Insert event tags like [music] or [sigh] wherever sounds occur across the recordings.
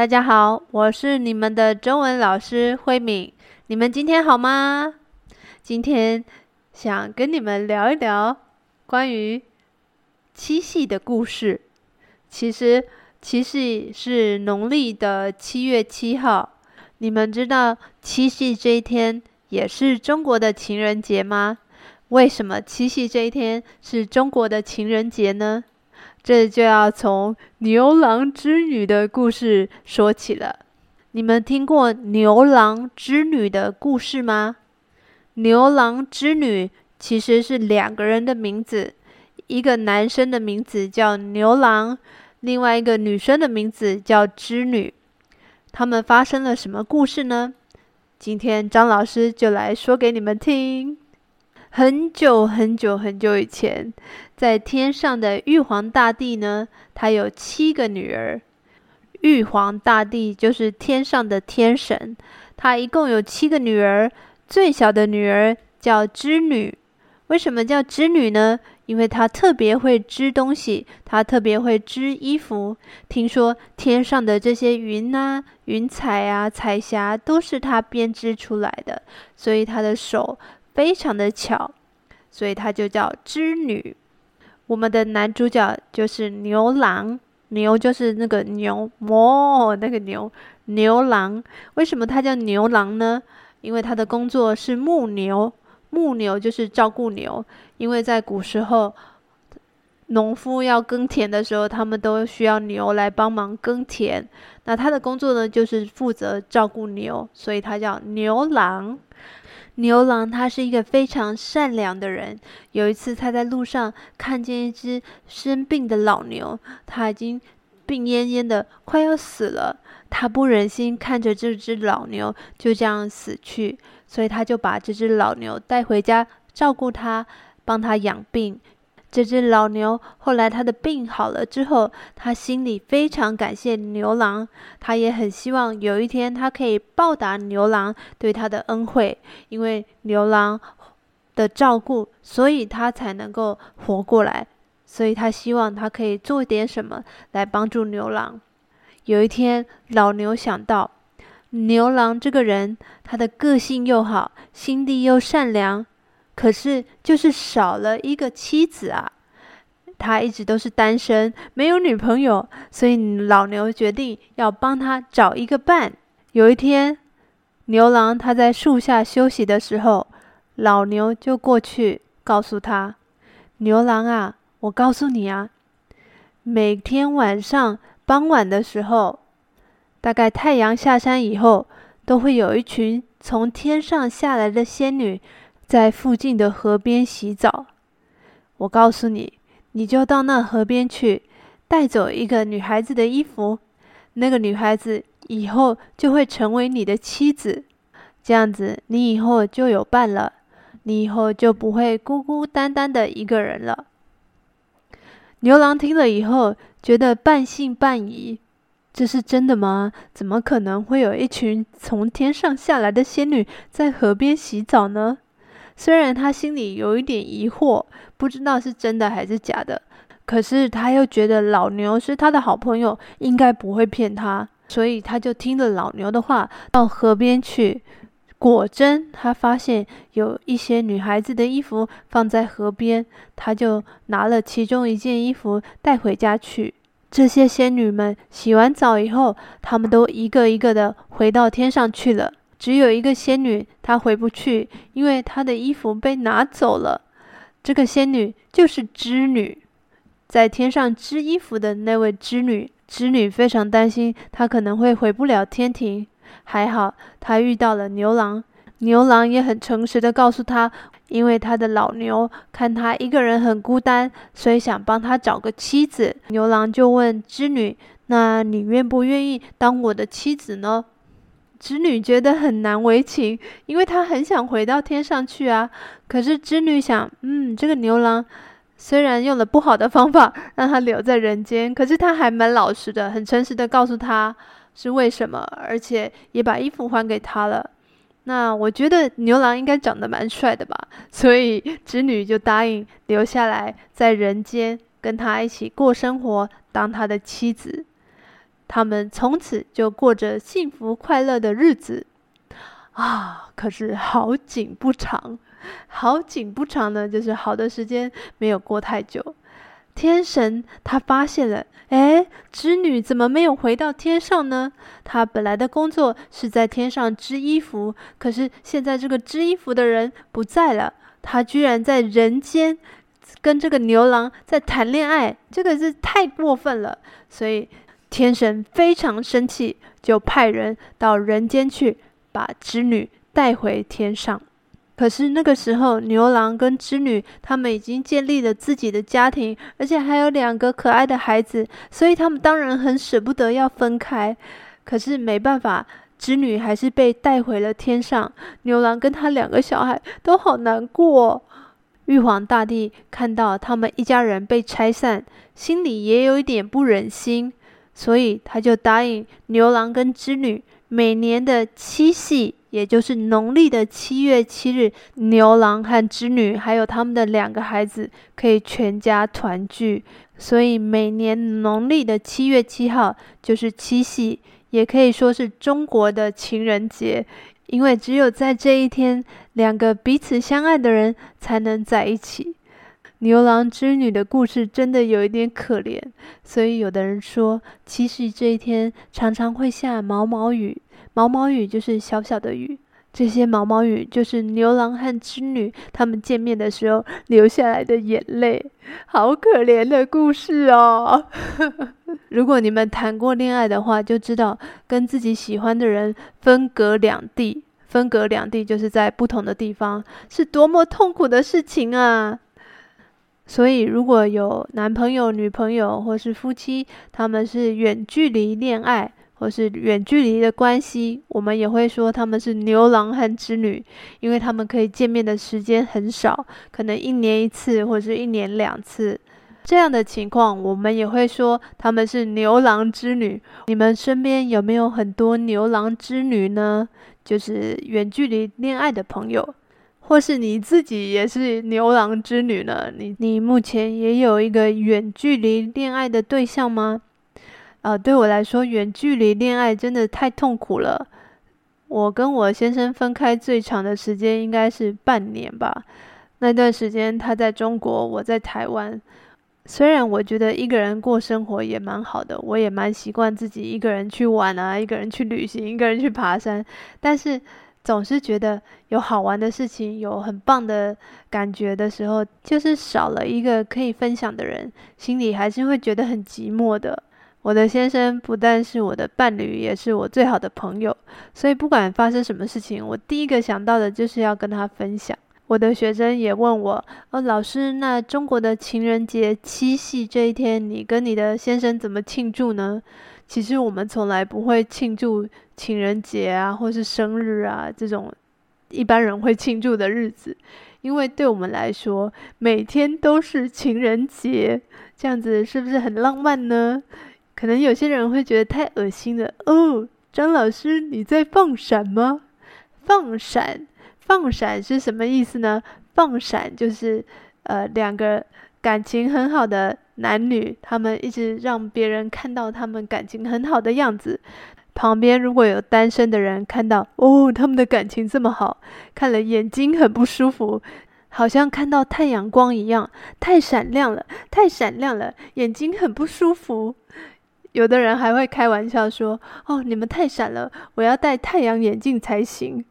大家好，我是你们的中文老师慧敏。你们今天好吗？今天想跟你们聊一聊关于七夕的故事。其实七夕是农历的七月七号。你们知道七夕这一天也是中国的情人节吗？为什么七夕这一天是中国的情人节呢？这就要从牛郎织女的故事说起了。你们听过牛郎织女的故事吗？牛郎织女其实是两个人的名字，一个男生的名字叫牛郎，另外一个女生的名字叫织女。他们发生了什么故事呢？今天张老师就来说给你们听。很久很久很久以前，在天上的玉皇大帝呢，他有七个女儿。玉皇大帝就是天上的天神，他一共有七个女儿。最小的女儿叫织女。为什么叫织女呢？因为她特别会织东西，她特别会织衣服。听说天上的这些云啊、云彩啊、彩霞都是她编织出来的，所以她的手。非常的巧，所以他就叫织女。我们的男主角就是牛郎，牛就是那个牛，哦，那个牛，牛郎。为什么他叫牛郎呢？因为他的工作是牧牛，牧牛就是照顾牛。因为在古时候，农夫要耕田的时候，他们都需要牛来帮忙耕田。那他的工作呢，就是负责照顾牛，所以他叫牛郎。牛郎他是一个非常善良的人。有一次，他在路上看见一只生病的老牛，他已经病恹恹的，快要死了。他不忍心看着这只老牛就这样死去，所以他就把这只老牛带回家照顾他，帮他养病。这只老牛后来他的病好了之后，他心里非常感谢牛郎，他也很希望有一天他可以报答牛郎对他的恩惠，因为牛郎的照顾，所以他才能够活过来，所以他希望他可以做点什么来帮助牛郎。有一天，老牛想到，牛郎这个人，他的个性又好，心地又善良。可是，就是少了一个妻子啊！他一直都是单身，没有女朋友，所以老牛决定要帮他找一个伴。有一天，牛郎他在树下休息的时候，老牛就过去告诉他：“牛郎啊，我告诉你啊，每天晚上傍晚的时候，大概太阳下山以后，都会有一群从天上下来的仙女。”在附近的河边洗澡，我告诉你，你就到那河边去，带走一个女孩子的衣服，那个女孩子以后就会成为你的妻子，这样子你以后就有伴了，你以后就不会孤孤单单的一个人了。牛郎听了以后，觉得半信半疑，这是真的吗？怎么可能会有一群从天上下来的仙女在河边洗澡呢？虽然他心里有一点疑惑，不知道是真的还是假的，可是他又觉得老牛是他的好朋友，应该不会骗他，所以他就听了老牛的话，到河边去。果真，他发现有一些女孩子的衣服放在河边，他就拿了其中一件衣服带回家去。这些仙女们洗完澡以后，她们都一个一个的回到天上去了。只有一个仙女，她回不去，因为她的衣服被拿走了。这个仙女就是织女，在天上织衣服的那位织女。织女非常担心她可能会回不了天庭。还好她遇到了牛郎，牛郎也很诚实的告诉她，因为他的老牛看他一个人很孤单，所以想帮他找个妻子。牛郎就问织女：“那你愿不愿意当我的妻子呢？”织女觉得很难为情，因为她很想回到天上去啊。可是织女想，嗯，这个牛郎虽然用了不好的方法 [laughs] 让他留在人间，可是他还蛮老实的，很诚实的告诉他是为什么，而且也把衣服还给他了。那我觉得牛郎应该长得蛮帅的吧，[laughs] 所以织女就答应留下来在人间跟他一起过生活，当他的妻子。他们从此就过着幸福快乐的日子。啊，可是好景不长，好景不长呢，就是好的时间没有过太久。天神他发现了，哎，织女怎么没有回到天上呢？她本来的工作是在天上织衣服，可是现在这个织衣服的人不在了，她居然在人间跟这个牛郎在谈恋爱，这个是太过分了。所以天神非常生气，就派人到人间去把织女带回天上。可是那个时候，牛郎跟织女他们已经建立了自己的家庭，而且还有两个可爱的孩子，所以他们当然很舍不得要分开。可是没办法，织女还是被带回了天上。牛郎跟他两个小孩都好难过。玉皇大帝看到他们一家人被拆散，心里也有一点不忍心，所以他就答应牛郎跟织女每年的七夕。也就是农历的七月七日，牛郎和织女还有他们的两个孩子可以全家团聚。所以每年农历的七月七号就是七夕，也可以说是中国的情人节，因为只有在这一天，两个彼此相爱的人才能在一起。牛郎织女的故事真的有一点可怜，所以有的人说，七夕这一天常常会下毛毛雨。毛毛雨就是小小的雨，这些毛毛雨就是牛郎和织女他们见面的时候流下来的眼泪，好可怜的故事哦。[laughs] 如果你们谈过恋爱的话，就知道跟自己喜欢的人分隔两地，分隔两地就是在不同的地方，是多么痛苦的事情啊！所以，如果有男朋友、女朋友或是夫妻，他们是远距离恋爱。或是远距离的关系，我们也会说他们是牛郎和织女，因为他们可以见面的时间很少，可能一年一次或是一年两次。这样的情况，我们也会说他们是牛郎织女。你们身边有没有很多牛郎织女呢？就是远距离恋爱的朋友，或是你自己也是牛郎织女呢？你你目前也有一个远距离恋爱的对象吗？啊，对我来说，远距离恋爱真的太痛苦了。我跟我先生分开最长的时间应该是半年吧。那段时间他在中国，我在台湾。虽然我觉得一个人过生活也蛮好的，我也蛮习惯自己一个人去玩啊，一个人去旅行，一个人去爬山。但是总是觉得有好玩的事情，有很棒的感觉的时候，就是少了一个可以分享的人，心里还是会觉得很寂寞的。我的先生不但是我的伴侣，也是我最好的朋友，所以不管发生什么事情，我第一个想到的就是要跟他分享。我的学生也问我：“哦，老师，那中国的情人节七夕这一天，你跟你的先生怎么庆祝呢？”其实我们从来不会庆祝情人节啊，或是生日啊这种一般人会庆祝的日子，因为对我们来说，每天都是情人节，这样子是不是很浪漫呢？可能有些人会觉得太恶心了哦，张老师你在放闪吗？放闪，放闪是什么意思呢？放闪就是呃两个感情很好的男女，他们一直让别人看到他们感情很好的样子。旁边如果有单身的人看到哦，他们的感情这么好，看了眼睛很不舒服，好像看到太阳光一样，太闪亮了，太闪亮了，眼睛很不舒服。有的人还会开玩笑说：“哦，你们太闪了，我要戴太阳眼镜才行。”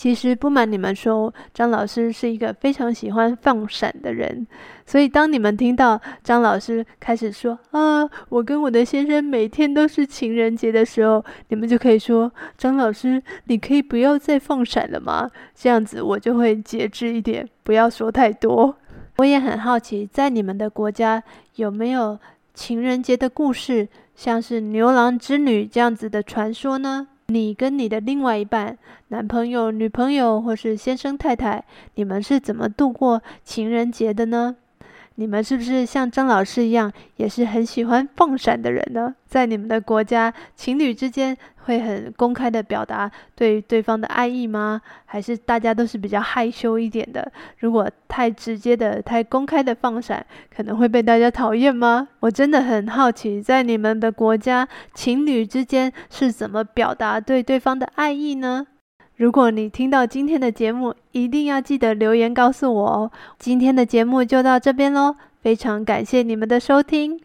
其实不瞒你们说，张老师是一个非常喜欢放闪的人。所以当你们听到张老师开始说：“啊，我跟我的先生每天都是情人节”的时候，你们就可以说：“张老师，你可以不要再放闪了吗？”这样子我就会节制一点，不要说太多。我也很好奇，在你们的国家有没有情人节的故事？像是牛郎织女这样子的传说呢？你跟你的另外一半，男朋友、女朋友或是先生太太，你们是怎么度过情人节的呢？你们是不是像张老师一样，也是很喜欢放闪的人呢？在你们的国家，情侣之间会很公开的表达对对方的爱意吗？还是大家都是比较害羞一点的？如果太直接的、太公开的放闪，可能会被大家讨厌吗？我真的很好奇，在你们的国家，情侣之间是怎么表达对对方的爱意呢？如果你听到今天的节目，一定要记得留言告诉我哦。今天的节目就到这边喽，非常感谢你们的收听。